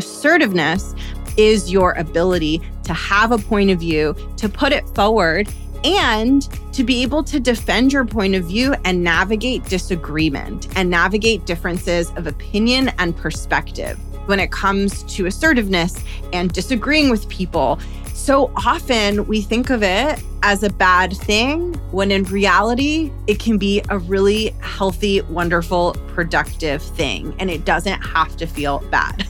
Assertiveness is your ability to have a point of view, to put it forward, and to be able to defend your point of view and navigate disagreement and navigate differences of opinion and perspective. When it comes to assertiveness and disagreeing with people, so often we think of it as a bad thing when in reality, it can be a really healthy, wonderful, productive thing. And it doesn't have to feel bad.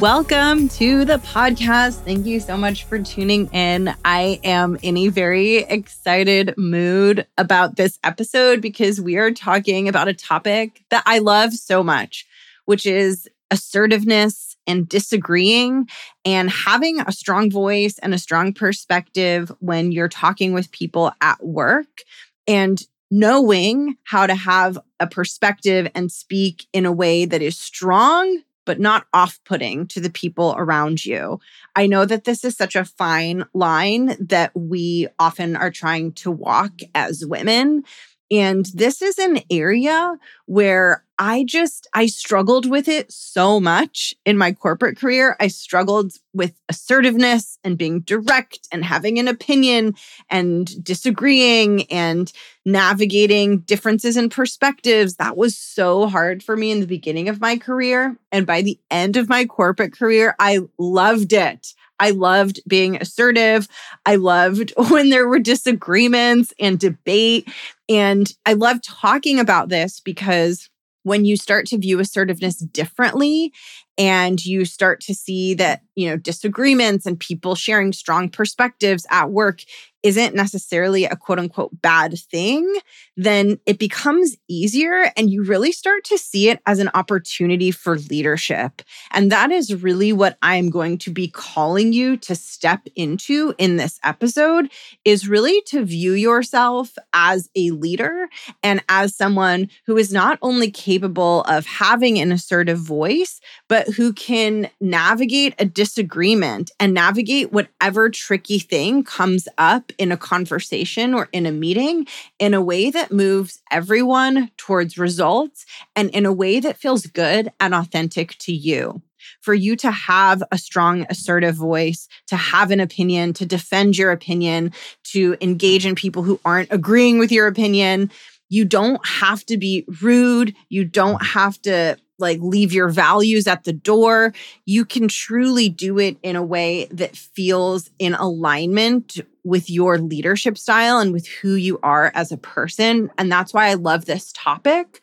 Welcome to the podcast. Thank you so much for tuning in. I am in a very excited mood about this episode because we are talking about a topic that I love so much, which is assertiveness and disagreeing and having a strong voice and a strong perspective when you're talking with people at work and knowing how to have a perspective and speak in a way that is strong but not off putting to the people around you. I know that this is such a fine line that we often are trying to walk as women. And this is an area where I just, I struggled with it so much in my corporate career. I struggled with assertiveness and being direct and having an opinion and disagreeing and navigating differences in perspectives. That was so hard for me in the beginning of my career. And by the end of my corporate career, I loved it. I loved being assertive. I loved when there were disagreements and debate. And I love talking about this because when you start to view assertiveness differently and you start to see that, you know, disagreements and people sharing strong perspectives at work isn't necessarily a quote unquote bad thing, then it becomes easier and you really start to see it as an opportunity for leadership. And that is really what I'm going to be calling you to step into in this episode is really to view yourself as a leader and as someone who is not only capable of having an assertive voice, but who can navigate a disagreement and navigate whatever tricky thing comes up in a conversation or in a meeting in a way that moves everyone towards results and in a way that feels good and authentic to you. For you to have a strong, assertive voice, to have an opinion, to defend your opinion, to engage in people who aren't agreeing with your opinion. You don't have to be rude. You don't have to like leave your values at the door. You can truly do it in a way that feels in alignment with your leadership style and with who you are as a person. And that's why I love this topic.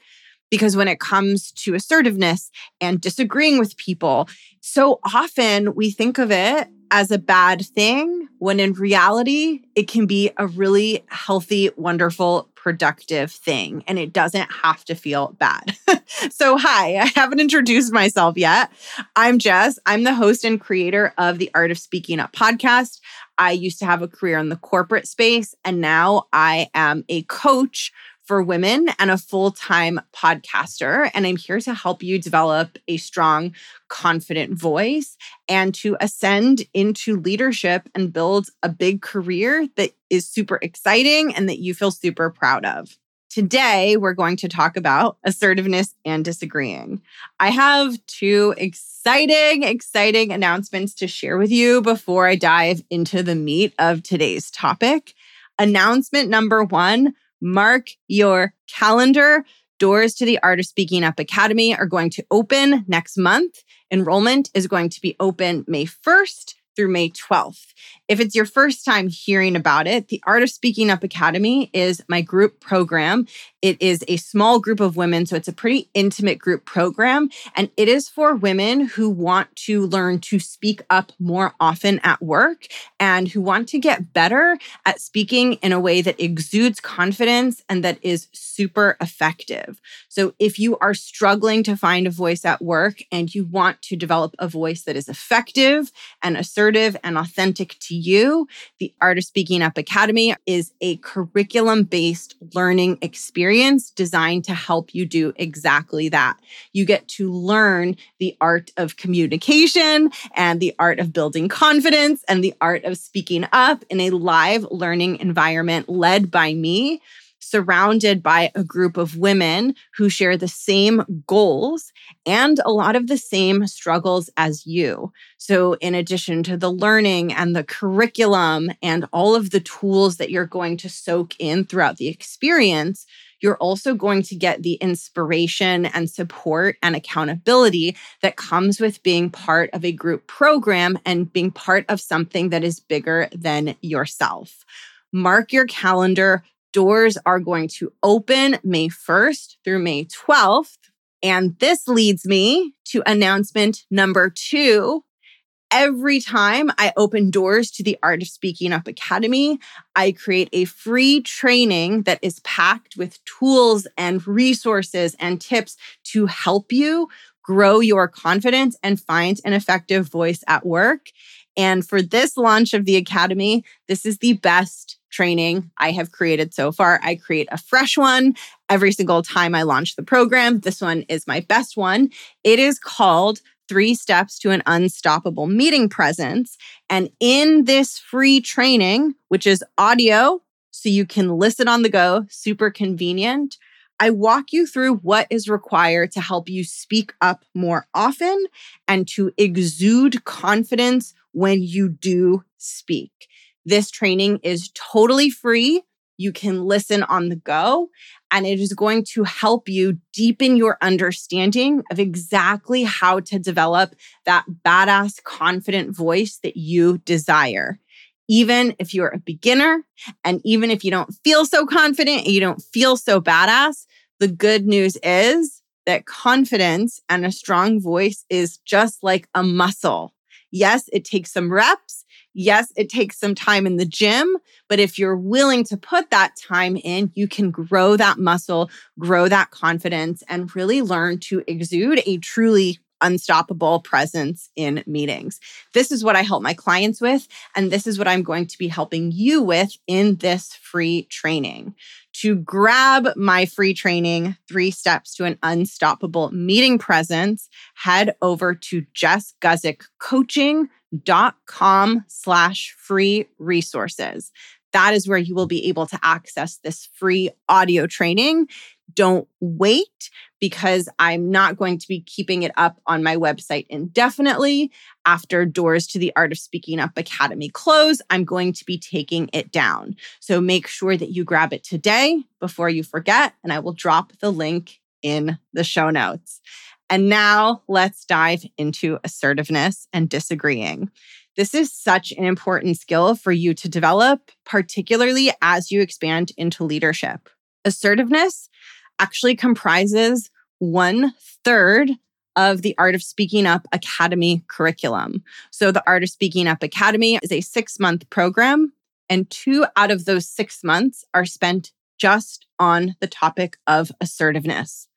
Because when it comes to assertiveness and disagreeing with people, so often we think of it as a bad thing when in reality, it can be a really healthy, wonderful, productive thing. And it doesn't have to feel bad. so, hi, I haven't introduced myself yet. I'm Jess. I'm the host and creator of the Art of Speaking Up podcast. I used to have a career in the corporate space, and now I am a coach for women and a full time podcaster. And I'm here to help you develop a strong, confident voice and to ascend into leadership and build a big career that is super exciting and that you feel super proud of. Today, we're going to talk about assertiveness and disagreeing. I have two exciting, exciting announcements to share with you before I dive into the meat of today's topic. Announcement number one Mark your calendar. Doors to the Art of Speaking Up Academy are going to open next month. Enrollment is going to be open May 1st through May 12th. If it's your first time hearing about it, the Art of Speaking Up Academy is my group program. It is a small group of women, so it's a pretty intimate group program. And it is for women who want to learn to speak up more often at work and who want to get better at speaking in a way that exudes confidence and that is super effective. So if you are struggling to find a voice at work and you want to develop a voice that is effective and assertive and authentic to you, the Art of Speaking Up Academy is a curriculum based learning experience experience designed to help you do exactly that. You get to learn the art of communication and the art of building confidence and the art of speaking up in a live learning environment led by me surrounded by a group of women who share the same goals and a lot of the same struggles as you. So, in addition to the learning and the curriculum and all of the tools that you're going to soak in throughout the experience, you're also going to get the inspiration and support and accountability that comes with being part of a group program and being part of something that is bigger than yourself. Mark your calendar. Doors are going to open May 1st through May 12th. And this leads me to announcement number two Every time I open doors to the Art of Speaking Up Academy, I create a free training that is packed with tools and resources and tips to help you grow your confidence and find an effective voice at work. And for this launch of the Academy, this is the best training I have created so far. I create a fresh one every single time I launch the program. This one is my best one. It is called three steps to an unstoppable meeting presence. And in this free training, which is audio, so you can listen on the go, super convenient. I walk you through what is required to help you speak up more often and to exude confidence when you do speak. This training is totally free. You can listen on the go, and it is going to help you deepen your understanding of exactly how to develop that badass, confident voice that you desire. Even if you're a beginner, and even if you don't feel so confident and you don't feel so badass, the good news is that confidence and a strong voice is just like a muscle. Yes, it takes some reps. Yes, it takes some time in the gym, but if you're willing to put that time in, you can grow that muscle, grow that confidence, and really learn to exude a truly unstoppable presence in meetings. This is what I help my clients with, and this is what I'm going to be helping you with in this free training. To grab my free training, Three Steps to an Unstoppable Meeting Presence, head over to Jess Guzik Coaching dot com slash free resources. That is where you will be able to access this free audio training. Don't wait because I'm not going to be keeping it up on my website indefinitely. After Doors to the Art of Speaking Up Academy close, I'm going to be taking it down. So make sure that you grab it today before you forget, and I will drop the link in the show notes. And now let's dive into assertiveness and disagreeing. This is such an important skill for you to develop, particularly as you expand into leadership. Assertiveness actually comprises one third of the Art of Speaking Up Academy curriculum. So, the Art of Speaking Up Academy is a six month program, and two out of those six months are spent just on the topic of assertiveness.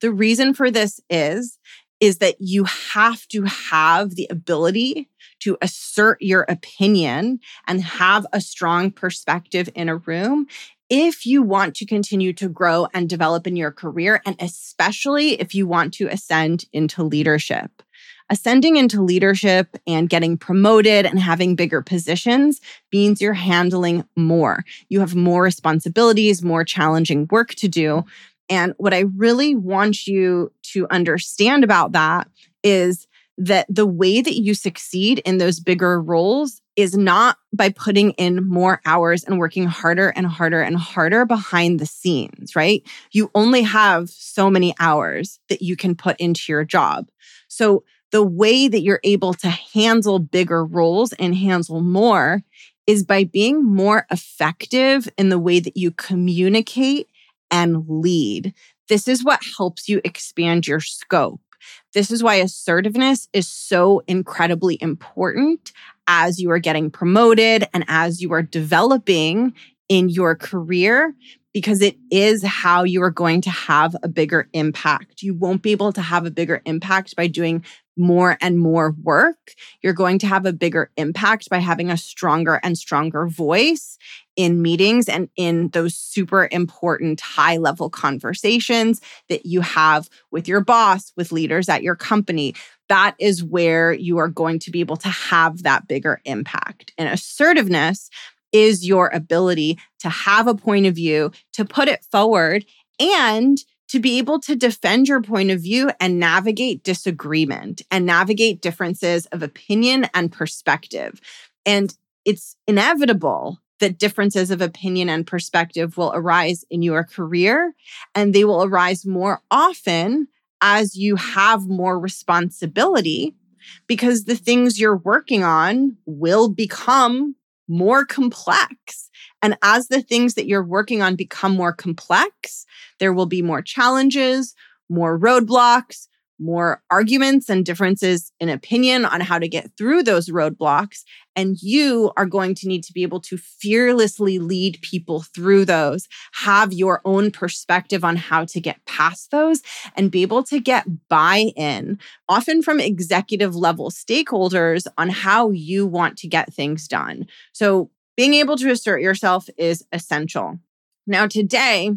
The reason for this is is that you have to have the ability to assert your opinion and have a strong perspective in a room if you want to continue to grow and develop in your career, and especially if you want to ascend into leadership. Ascending into leadership and getting promoted and having bigger positions means you're handling more. You have more responsibilities, more challenging work to do. And what I really want you to understand about that is that the way that you succeed in those bigger roles is not by putting in more hours and working harder and harder and harder behind the scenes, right? You only have so many hours that you can put into your job. So the way that you're able to handle bigger roles and handle more is by being more effective in the way that you communicate and lead. This is what helps you expand your scope. This is why assertiveness is so incredibly important as you are getting promoted and as you are developing in your career because it is how you are going to have a bigger impact. You won't be able to have a bigger impact by doing more and more work. You're going to have a bigger impact by having a stronger and stronger voice in meetings and in those super important high level conversations that you have with your boss, with leaders at your company. That is where you are going to be able to have that bigger impact. And assertiveness is your ability to have a point of view, to put it forward, and to be able to defend your point of view and navigate disagreement and navigate differences of opinion and perspective. And it's inevitable that differences of opinion and perspective will arise in your career, and they will arise more often as you have more responsibility because the things you're working on will become more complex. And as the things that you're working on become more complex, there will be more challenges, more roadblocks, more arguments and differences in opinion on how to get through those roadblocks. And you are going to need to be able to fearlessly lead people through those, have your own perspective on how to get past those, and be able to get buy in, often from executive level stakeholders, on how you want to get things done. So, being able to assert yourself is essential. Now, today,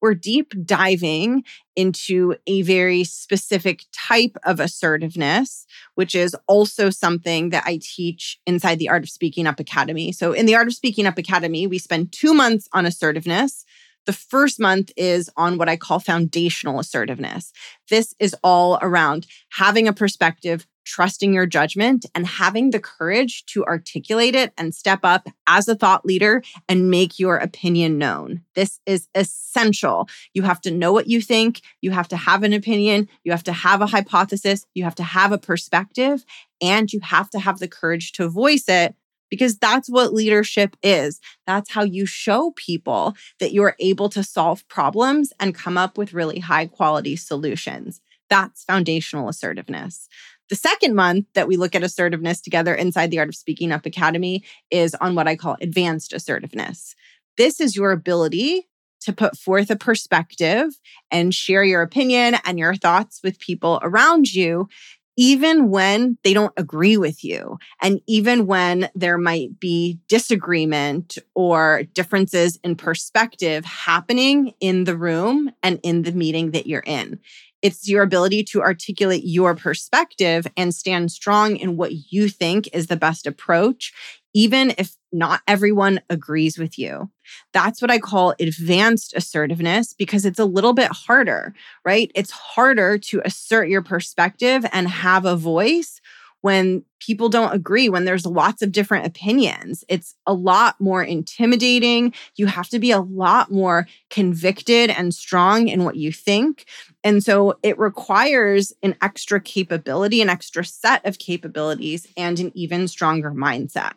we're deep diving into a very specific type of assertiveness, which is also something that I teach inside the Art of Speaking Up Academy. So, in the Art of Speaking Up Academy, we spend two months on assertiveness. The first month is on what I call foundational assertiveness. This is all around having a perspective, trusting your judgment and having the courage to articulate it and step up as a thought leader and make your opinion known. This is essential. You have to know what you think, you have to have an opinion, you have to have a hypothesis, you have to have a perspective, and you have to have the courage to voice it because that's what leadership is. That's how you show people that you're able to solve problems and come up with really high quality solutions. That's foundational assertiveness. The second month that we look at assertiveness together inside the Art of Speaking Up Academy is on what I call advanced assertiveness. This is your ability to put forth a perspective and share your opinion and your thoughts with people around you, even when they don't agree with you, and even when there might be disagreement or differences in perspective happening in the room and in the meeting that you're in. It's your ability to articulate your perspective and stand strong in what you think is the best approach, even if not everyone agrees with you. That's what I call advanced assertiveness because it's a little bit harder, right? It's harder to assert your perspective and have a voice when people don't agree, when there's lots of different opinions. It's a lot more intimidating. You have to be a lot more convicted and strong in what you think. And so it requires an extra capability, an extra set of capabilities, and an even stronger mindset.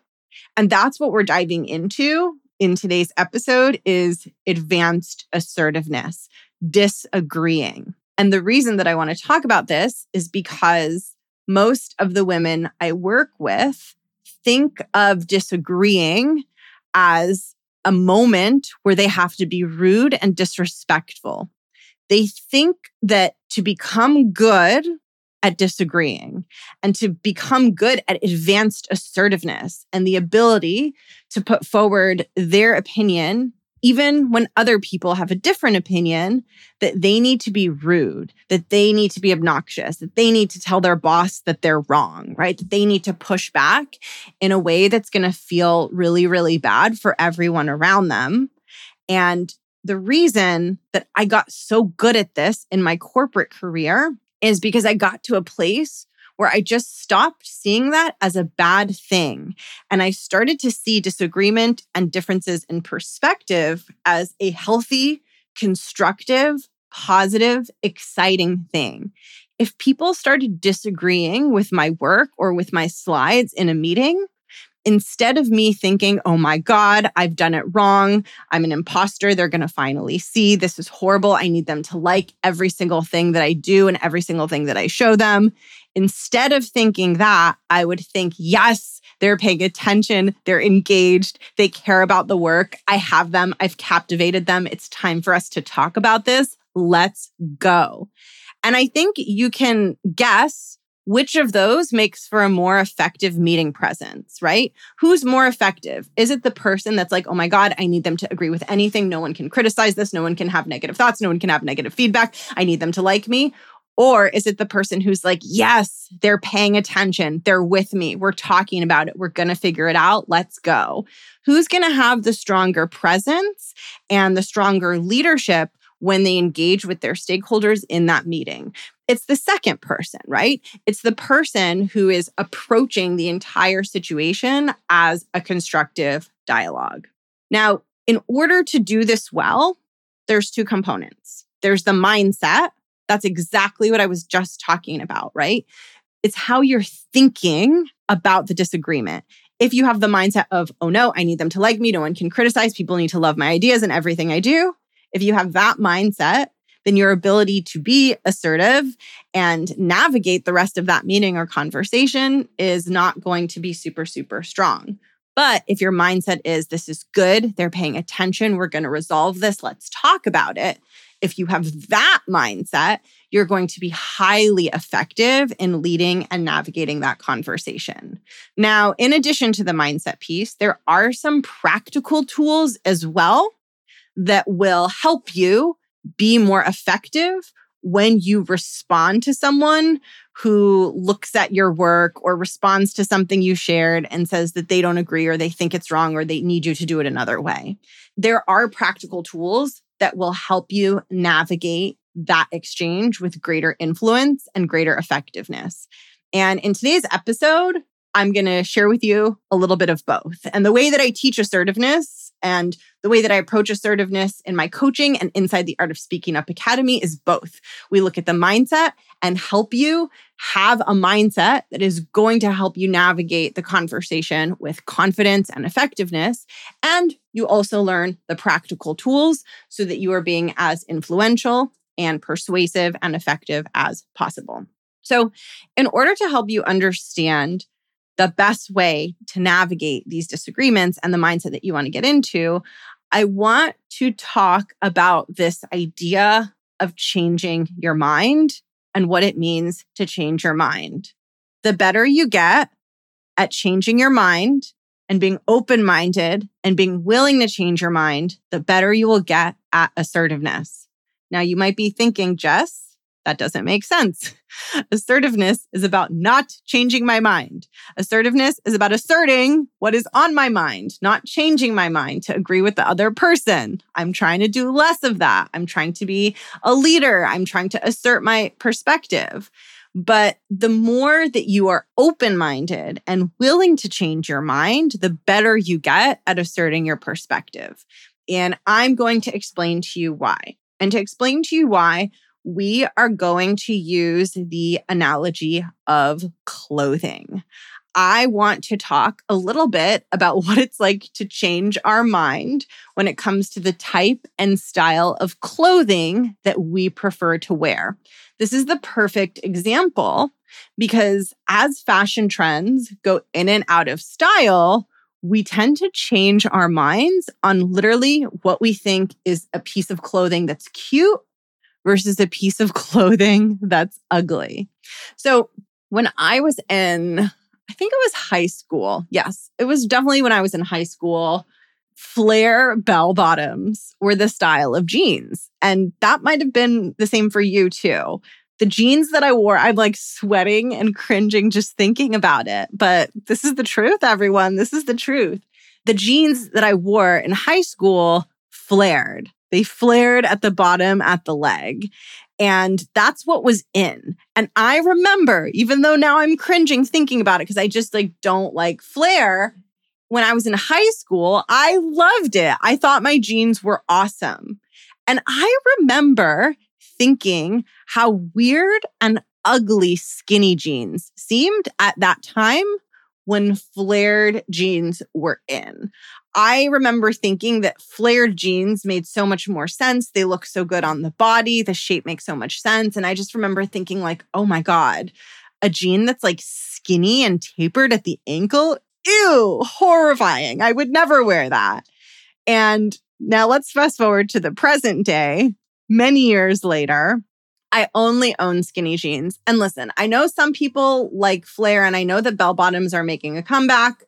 And that's what we're diving into in today's episode is advanced assertiveness, disagreeing. And the reason that I want to talk about this is because most of the women I work with think of disagreeing as a moment where they have to be rude and disrespectful. They think that to become good at disagreeing and to become good at advanced assertiveness and the ability to put forward their opinion even when other people have a different opinion, that they need to be rude, that they need to be obnoxious, that they need to tell their boss that they're wrong, right? That they need to push back in a way that's going to feel really, really bad for everyone around them. And the reason that I got so good at this in my corporate career is because I got to a place where I just stopped seeing that as a bad thing. And I started to see disagreement and differences in perspective as a healthy, constructive, positive, exciting thing. if people started disagreeing with my work or with my slides in a meeting, instead of me thinking, oh my God, I've done it wrong, I'm an imposter, they're going to finally see this is horrible. I need them to like every single thing that I do and every single thing that I show them. Instead of thinking that, I would think, yes, they're paying attention, they're engaged, they care about the work. I have them, I've captivated them. It's time for us to talk about this. Let's go. And I think you can guess which of those makes for a more effective meeting presence, right? Who's more effective? Is it the person that's like, oh my God, I need them to agree with anything. No one can criticize this. No one can have negative thoughts. No one can have negative feedback. I need them to like me. Or is it the person who's like, yes, they're paying attention. They're with me. We're talking about it. We're going to figure it out. Let's go. Who's going to have the stronger presence and the stronger leadership when they engage with their stakeholders in that meeting. It's the second person, right? It's the person who is approaching the entire situation as a constructive dialogue. Now, in order to do this well, there's two components. There's the mindset. That's exactly what I was just talking about, right? It's how you're thinking about the disagreement. If you have the mindset of, oh no, I need them to like me, no one can criticize, people need to love my ideas and everything I do, if you have that mindset, then your ability to be assertive and navigate the rest of that meeting or conversation is not going to be super, super strong. But if your mindset is, this is good, they're paying attention, we're going to resolve this, let's talk about it. If you have that mindset, you're going to be highly effective in leading and navigating that conversation. Now, in addition to the mindset piece, there are some practical tools as well that will help you be more effective when you respond to someone who looks at your work or responds to something you shared and says that they don't agree or they think it's wrong or they need you to do it another way. There are practical tools that will help you navigate that exchange with greater influence and greater effectiveness. And in today's episode, I'm going to share with you a little bit of both. And the way that I teach assertiveness and the way that I approach assertiveness in my coaching and inside the Art of Speaking Up Academy is both. We look at the mindset and help you have a mindset that is going to help you navigate the conversation with confidence and effectiveness. And you also learn the practical tools so that you are being as influential and persuasive and effective as possible. So, in order to help you understand the best way to navigate these disagreements and the mindset that you want to get into, I want to talk about this idea of changing your mind and what it means to change your mind. The better you get at changing your mind and being open minded and being willing to change your mind, the better you will get at assertiveness. Now, you might be thinking, Jess, that doesn't make sense. Assertiveness is about not changing my mind. Assertiveness is about asserting what is on my mind, not changing my mind to agree with the other person. I'm trying to do less of that. I'm trying to be a leader. I'm trying to assert my perspective. But the more that you are open minded and willing to change your mind, the better you get at asserting your perspective. And I'm going to explain to you why. And to explain to you why, we are going to use the analogy of clothing. I want to talk a little bit about what it's like to change our mind when it comes to the type and style of clothing that we prefer to wear. This is the perfect example because as fashion trends go in and out of style, we tend to change our minds on literally what we think is a piece of clothing that's cute versus a piece of clothing that's ugly. So when I was in, I think it was high school. Yes, it was definitely when I was in high school. Flare bell bottoms were the style of jeans. And that might have been the same for you too. The jeans that I wore, I'm like sweating and cringing just thinking about it. But this is the truth, everyone. This is the truth. The jeans that I wore in high school flared. They flared at the bottom at the leg. And that's what was in. And I remember, even though now I'm cringing thinking about it because I just like don't like flare. When I was in high school, I loved it. I thought my jeans were awesome. And I remember thinking how weird and ugly skinny jeans seemed at that time when flared jeans were in. I remember thinking that flared jeans made so much more sense. They look so good on the body. The shape makes so much sense. And I just remember thinking, like, oh my God, a jean that's like skinny and tapered at the ankle. Ew, horrifying. I would never wear that. And now let's fast forward to the present day, many years later. I only own skinny jeans. And listen, I know some people like flare, and I know that bell bottoms are making a comeback.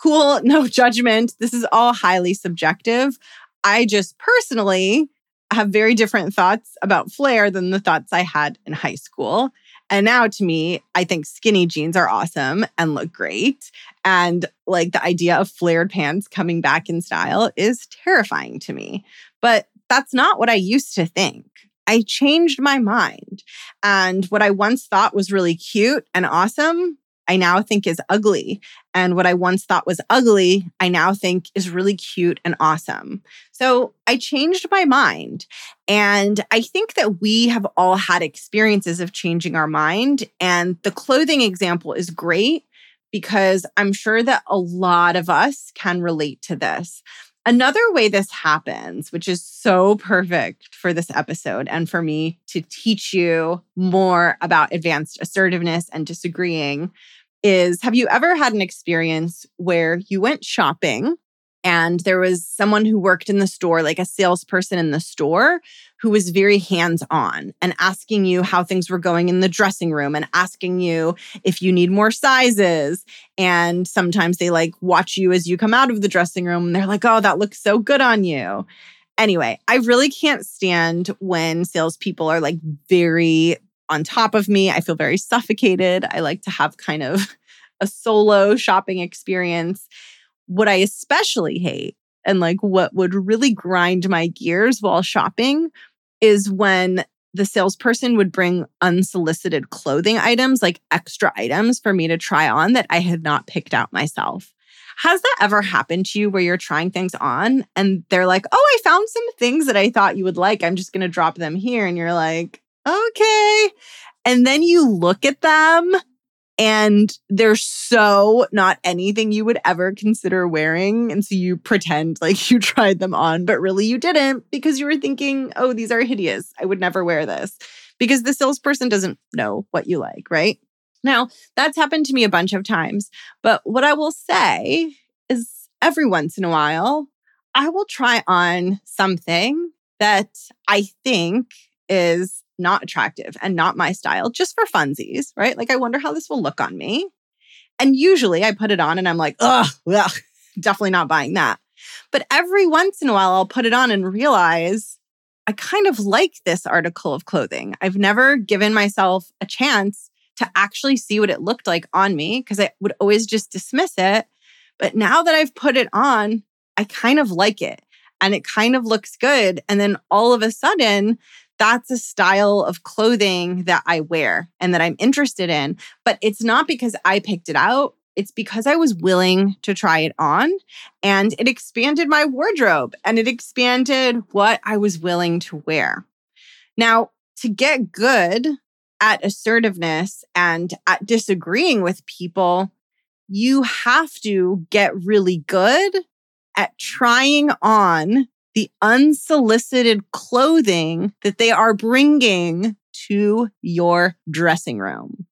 Cool, no judgment. This is all highly subjective. I just personally have very different thoughts about flare than the thoughts I had in high school. And now to me, I think skinny jeans are awesome and look great. And like the idea of flared pants coming back in style is terrifying to me. But that's not what I used to think. I changed my mind. And what I once thought was really cute and awesome, I now think is ugly. And what I once thought was ugly, I now think is really cute and awesome. So I changed my mind. And I think that we have all had experiences of changing our mind. And the clothing example is great because I'm sure that a lot of us can relate to this. Another way this happens, which is so perfect for this episode and for me to teach you more about advanced assertiveness and disagreeing, is have you ever had an experience where you went shopping and there was someone who worked in the store, like a salesperson in the store, who was very hands on and asking you how things were going in the dressing room and asking you if you need more sizes. And sometimes they like watch you as you come out of the dressing room and they're like, oh, that looks so good on you. Anyway, I really can't stand when salespeople are like very on top of me. I feel very suffocated. I like to have kind of a solo shopping experience. What I especially hate and like what would really grind my gears while shopping is when the salesperson would bring unsolicited clothing items, like extra items for me to try on that I had not picked out myself. Has that ever happened to you where you're trying things on and they're like, oh, I found some things that I thought you would like. I'm just going to drop them here. And you're like, okay. And then you look at them and they're so not anything you would ever consider wearing. And so you pretend like you tried them on, but really you didn't because you were thinking, oh, these are hideous. I would never wear this because the salesperson doesn't know what you like, right? Now, that's happened to me a bunch of times. But what I will say is every once in a while, I will try on something that I think is not attractive and not my style just for funsies, right? Like, I wonder how this will look on me. And usually I put it on and I'm like, ugh, ugh definitely not buying that. But every once in a while, I'll put it on and realize I kind of like this article of clothing. I've never given myself a chance to actually see what it looked like on me because I would always just dismiss it. But now that I've put it on, I kind of like it and it kind of looks good. And then all of a sudden, that's a style of clothing that I wear and that I'm interested in. But it's not because I picked it out. It's because I was willing to try it on and it expanded my wardrobe and it expanded what I was willing to wear. Now, to get good at assertiveness and at disagreeing with people, you have to get really good at trying on the unsolicited clothing that they are bringing to your dressing room.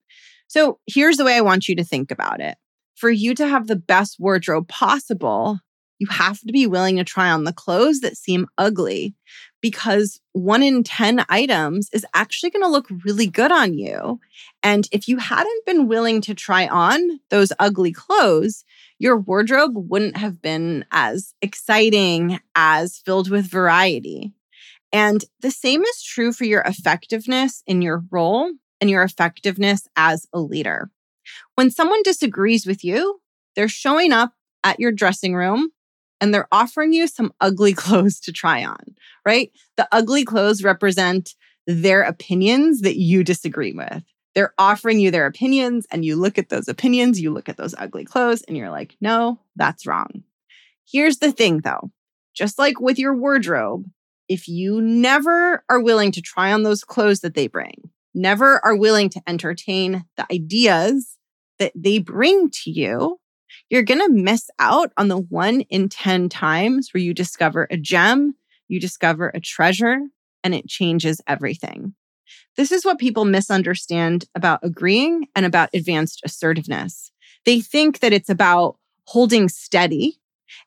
So here's the way I want you to think about it. For you to have the best wardrobe possible, you have to be willing to try on the clothes that seem ugly because one in 10 items is actually going to look really good on you. And if you hadn't been willing to try on those ugly clothes, your wardrobe wouldn't have been as exciting, as filled with variety. And the same is true for your effectiveness in your role and your effectiveness as a leader. When someone disagrees with you, they're showing up at your dressing room and they're offering you some ugly clothes to try on, right? The ugly clothes represent their opinions that you disagree with. They're offering you their opinions, and you look at those opinions, you look at those ugly clothes, and you're like, no, that's wrong. Here's the thing though just like with your wardrobe, if you never are willing to try on those clothes that they bring, never are willing to entertain the ideas that they bring to you, you're going to miss out on the one in 10 times where you discover a gem, you discover a treasure, and it changes everything. This is what people misunderstand about agreeing and about advanced assertiveness. They think that it's about holding steady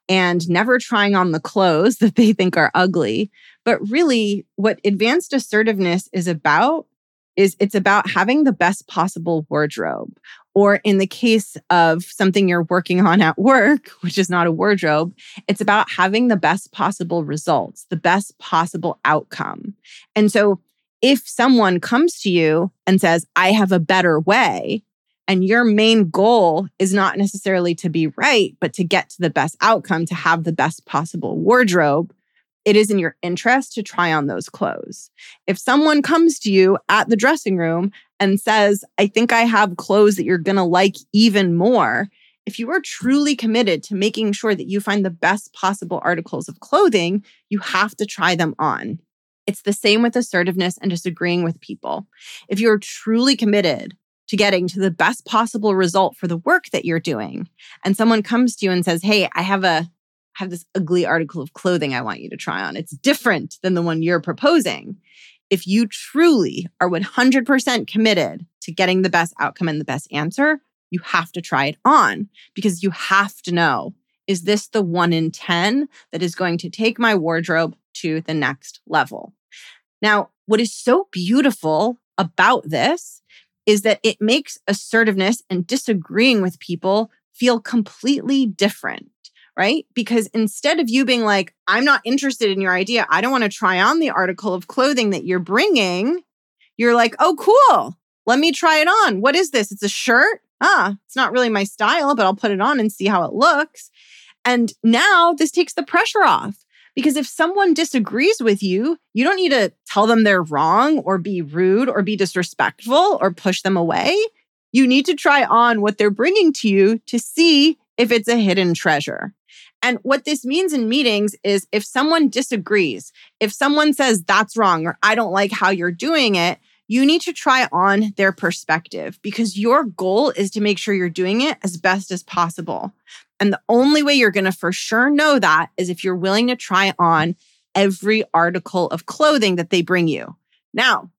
and never trying on the clothes that they think are ugly. But really, what advanced assertiveness is about is it's about having the best possible wardrobe. Or in the case of something you're working on at work, which is not a wardrobe, it's about having the best possible results, the best possible outcome. And so if someone comes to you and says, I have a better way, and your main goal is not necessarily to be right, but to get to the best outcome, to have the best possible wardrobe, it is in your interest to try on those clothes. If someone comes to you at the dressing room and says, I think I have clothes that you're going to like even more, if you are truly committed to making sure that you find the best possible articles of clothing, you have to try them on. It's the same with assertiveness and disagreeing with people. If you're truly committed to getting to the best possible result for the work that you're doing, and someone comes to you and says, Hey, I have a have this ugly article of clothing I want you to try on. It's different than the one you're proposing. If you truly are 100% committed to getting the best outcome and the best answer, you have to try it on because you have to know is this the one in 10 that is going to take my wardrobe to the next level? Now, what is so beautiful about this is that it makes assertiveness and disagreeing with people feel completely different, right? Because instead of you being like, I'm not interested in your idea, I don't want to try on the article of clothing that you're bringing, you're like, oh, cool. Let me try it on. What is this? It's a shirt. Ah, it's not really my style, but I'll put it on and see how it looks. And now this takes the pressure off because if someone disagrees with you, you don't need to tell them they're wrong or be rude or be disrespectful or push them away. You need to try on what they're bringing to you to see if it's a hidden treasure. And what this means in meetings is if someone disagrees, if someone says that's wrong or I don't like how you're doing it, you need to try on their perspective because your goal is to make sure you're doing it as best as possible. And the only way you're going to for sure know that is if you're willing to try on every article of clothing that they bring you. Now,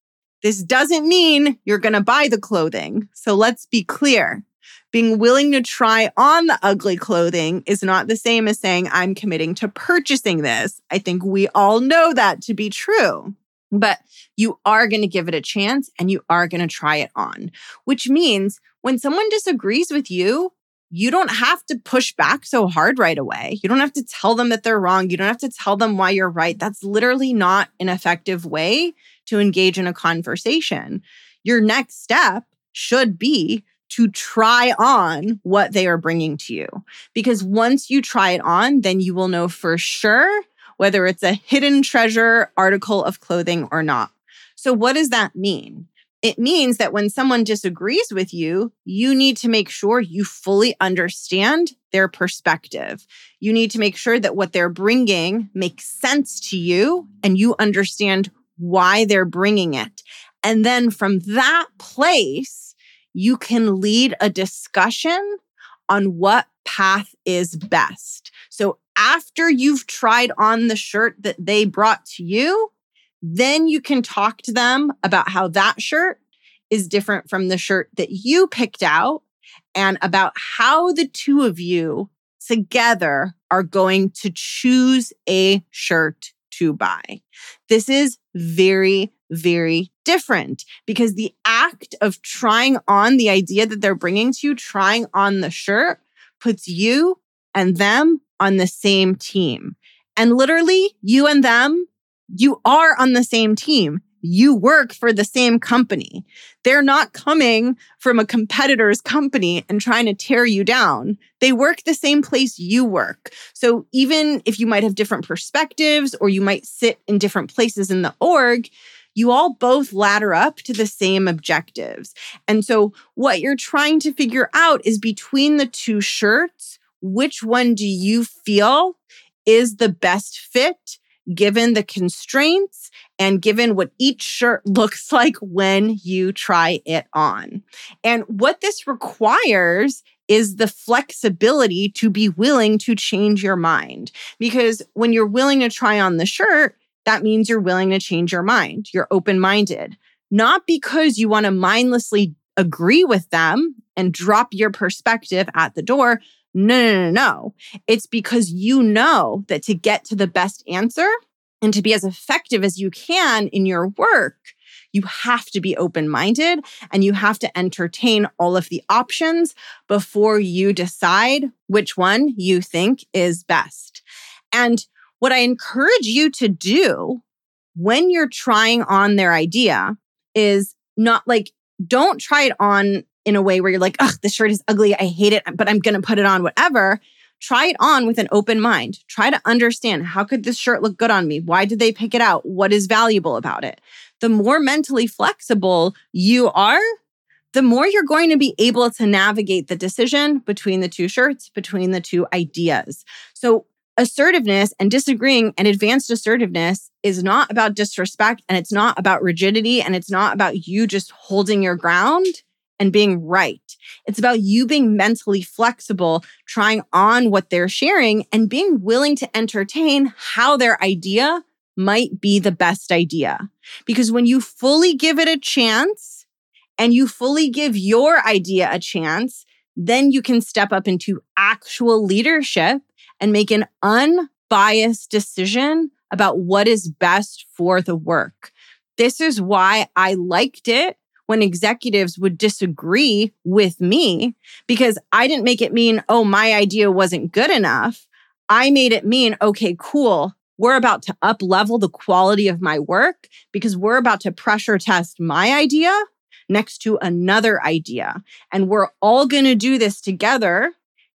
this doesn't mean you're going to buy the clothing. So let's be clear. Being willing to try on the ugly clothing is not the same as saying, I'm committing to purchasing this. I think we all know that to be true. But you are going to give it a chance and you are going to try it on, which means when someone disagrees with you, you don't have to push back so hard right away. You don't have to tell them that they're wrong. You don't have to tell them why you're right. That's literally not an effective way to engage in a conversation. Your next step should be to try on what they are bringing to you. Because once you try it on, then you will know for sure whether it's a hidden treasure article of clothing or not. So, what does that mean? It means that when someone disagrees with you, you need to make sure you fully understand their perspective. You need to make sure that what they're bringing makes sense to you and you understand why they're bringing it. And then from that place, you can lead a discussion on what path is best. So after you've tried on the shirt that they brought to you, then you can talk to them about how that shirt is different from the shirt that you picked out and about how the two of you together are going to choose a shirt to buy. This is very, very different because the act of trying on the idea that they're bringing to you, trying on the shirt, puts you and them on the same team. And literally, you and them you are on the same team. You work for the same company. They're not coming from a competitor's company and trying to tear you down. They work the same place you work. So even if you might have different perspectives or you might sit in different places in the org, you all both ladder up to the same objectives. And so what you're trying to figure out is between the two shirts, which one do you feel is the best fit given the constraints and given what each shirt looks like when you try it on. And what this requires is the flexibility to be willing to change your mind. Because when you're willing to try on the shirt, that means you're willing to change your mind. You're open minded, not because you want to mindlessly agree with them and drop your perspective at the door. No, no, no, no. It's because you know that to get to the best answer and to be as effective as you can in your work, you have to be open minded and you have to entertain all of the options before you decide which one you think is best. And what I encourage you to do when you're trying on their idea is not like, don't try it on in a way where you're like, ugh, this shirt is ugly. I hate it, but I'm going to put it on, whatever. Try it on with an open mind. Try to understand how could this shirt look good on me? Why did they pick it out? What is valuable about it? The more mentally flexible you are, the more you're going to be able to navigate the decision between the two shirts, between the two ideas. So, assertiveness and disagreeing and advanced assertiveness is not about disrespect and it's not about rigidity and it's not about you just holding your ground and being right. It's about you being mentally flexible, trying on what they're sharing and being willing to entertain how their idea might be the best idea. Because when you fully give it a chance and you fully give your idea a chance, then you can step up into actual leadership and make an unbiased decision about what is best for the work. This is why I liked it when executives would disagree with me because I didn't make it mean, oh, my idea wasn't good enough. I made it mean, okay, cool. We're about to up level the quality of my work because we're about to pressure test my idea next to another idea. And we're all going to do this together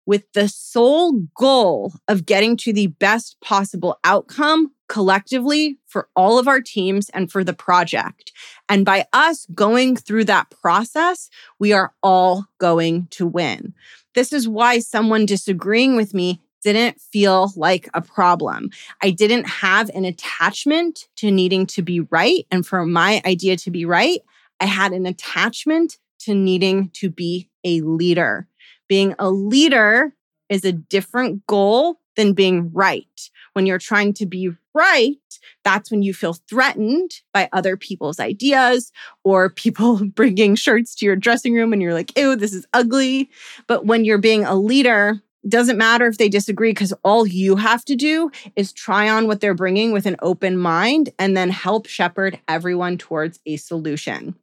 with the sole goal of getting to the best possible outcome collectively for all of our teams and for the project. And by us going through that process, we are all going to win. This is why someone disagreeing with me didn't feel like a problem. I didn't have an attachment to needing to be right and for my idea to be right. I had an attachment to needing to be a leader. Being a leader is a different goal than being right. When you're trying to be right, that's when you feel threatened by other people's ideas or people bringing shirts to your dressing room and you're like, ew, this is ugly. But when you're being a leader, doesn't matter if they disagree because all you have to do is try on what they're bringing with an open mind and then help shepherd everyone towards a solution.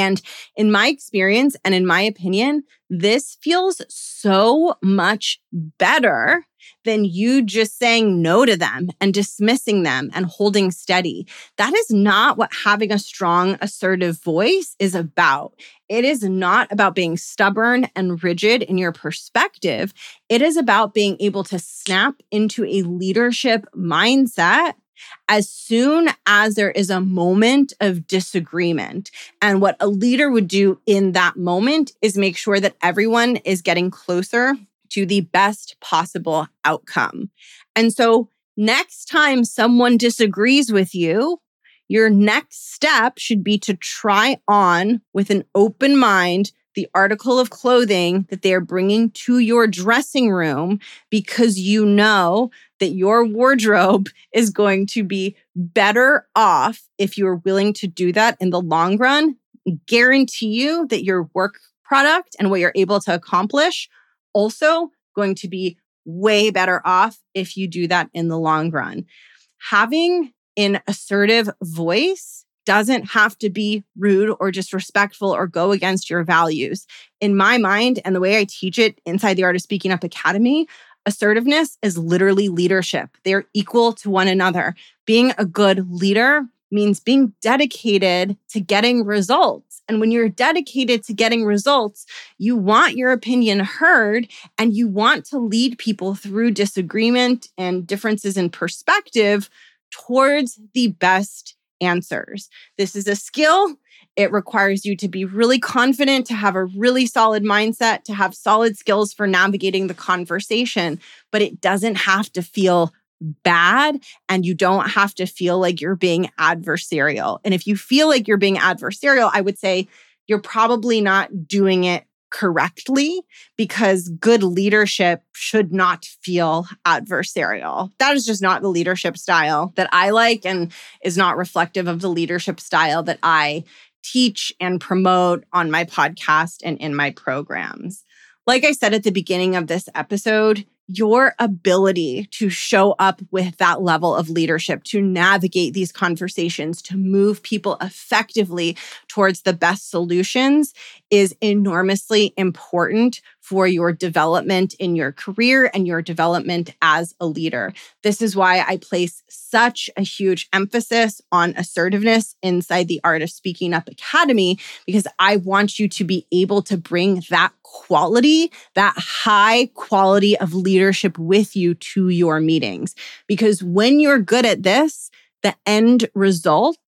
And in my experience and in my opinion, this feels so much better than you just saying no to them and dismissing them and holding steady. That is not what having a strong, assertive voice is about. It is not about being stubborn and rigid in your perspective. It is about being able to snap into a leadership mindset as soon as there is a moment of disagreement. And what a leader would do in that moment is make sure that everyone is getting closer to the best possible outcome. And so, next time someone disagrees with you, your next step should be to try on with an open mind the article of clothing that they are bringing to your dressing room because you know that your wardrobe is going to be better off if you're willing to do that in the long run. Guarantee you that your work product and what you're able to accomplish also going to be way better off if you do that in the long run. Having an assertive voice doesn't have to be rude or disrespectful or go against your values. In my mind, and the way I teach it inside the Art of Speaking Up Academy, assertiveness is literally leadership. They're equal to one another. Being a good leader means being dedicated to getting results. And when you're dedicated to getting results, you want your opinion heard and you want to lead people through disagreement and differences in perspective towards the best answers. This is a skill. It requires you to be really confident, to have a really solid mindset, to have solid skills for navigating the conversation, but it doesn't have to feel bad and you don't have to feel like you're being adversarial. And if you feel like you're being adversarial, I would say you're probably not doing it correctly because good leadership should not feel adversarial. That is just not the leadership style that I like and is not reflective of the leadership style that I teach and promote on my podcast and in my programs. Like I said at the beginning of this episode, your ability to show up with that level of leadership, to navigate these conversations, to move people effectively towards the best solutions is enormously important for your development in your career and your development as a leader. This is why I place such a huge emphasis on assertiveness inside the Art of Speaking Up Academy, because I want you to be able to bring that quality, that high quality of leadership with you to your meetings. Because when you're good at this, the end result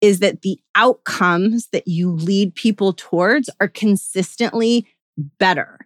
is that the outcomes that you lead people towards are consistently better.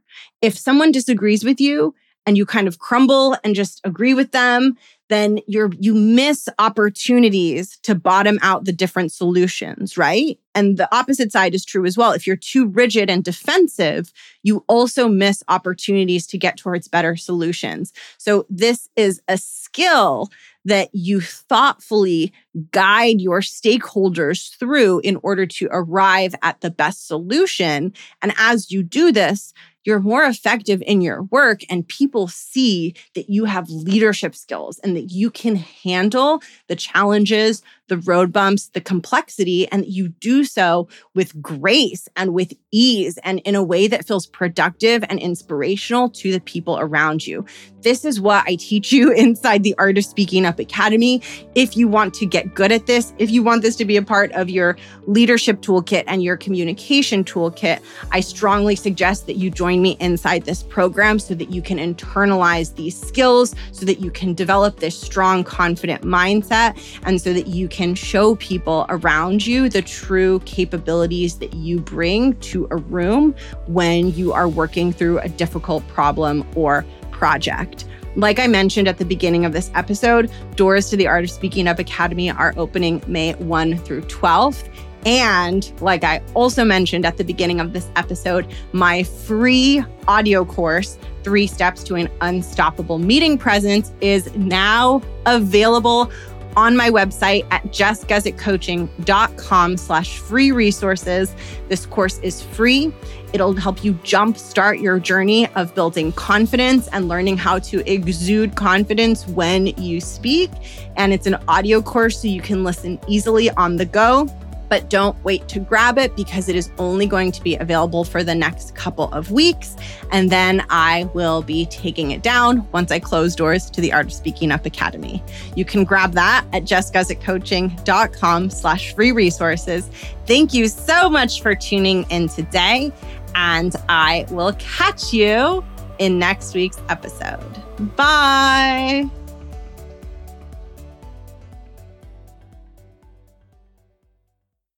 If someone disagrees with you and you kind of crumble and just agree with them, then you're you miss opportunities to bottom out the different solutions, right? And the opposite side is true as well. If you're too rigid and defensive, you also miss opportunities to get towards better solutions. So this is a skill that you thoughtfully guide your stakeholders through in order to arrive at the best solution. And as you do this, you're more effective in your work and people see that you have leadership skills and that you can handle the challenges, the road bumps, the complexity, and you do so with grace and with ease and in a way that feels productive and inspirational to the people around you. This is what I teach you inside the Art of Speaking Up Academy. If you want to get good at this, if you want this to be a part of your leadership toolkit and your communication toolkit, I strongly suggest that you join me inside this program so that you can internalize these skills, so that you can develop this strong, confident mindset, and so that you can show people around you the true capabilities that you bring to a room when you are working through a difficult problem or project. Like I mentioned at the beginning of this episode, doors to the Art of Speaking Up Academy are opening May 1 through 12th. And like I also mentioned at the beginning of this episode, my free audio course, Three Steps to an Unstoppable Meeting Presence, is now available on my website at jessguzikcoaching.com slash free resources. This course is free. It'll help you jumpstart your journey of building confidence and learning how to exude confidence when you speak. And it's an audio course so you can listen easily on the go but don't wait to grab it because it is only going to be available for the next couple of weeks. And then I will be taking it down once I close doors to the Art of Speaking Up Academy. You can grab that at jessguzikcoaching.com slash free resources. Thank you so much for tuning in today. And I will catch you in next week's episode. Bye.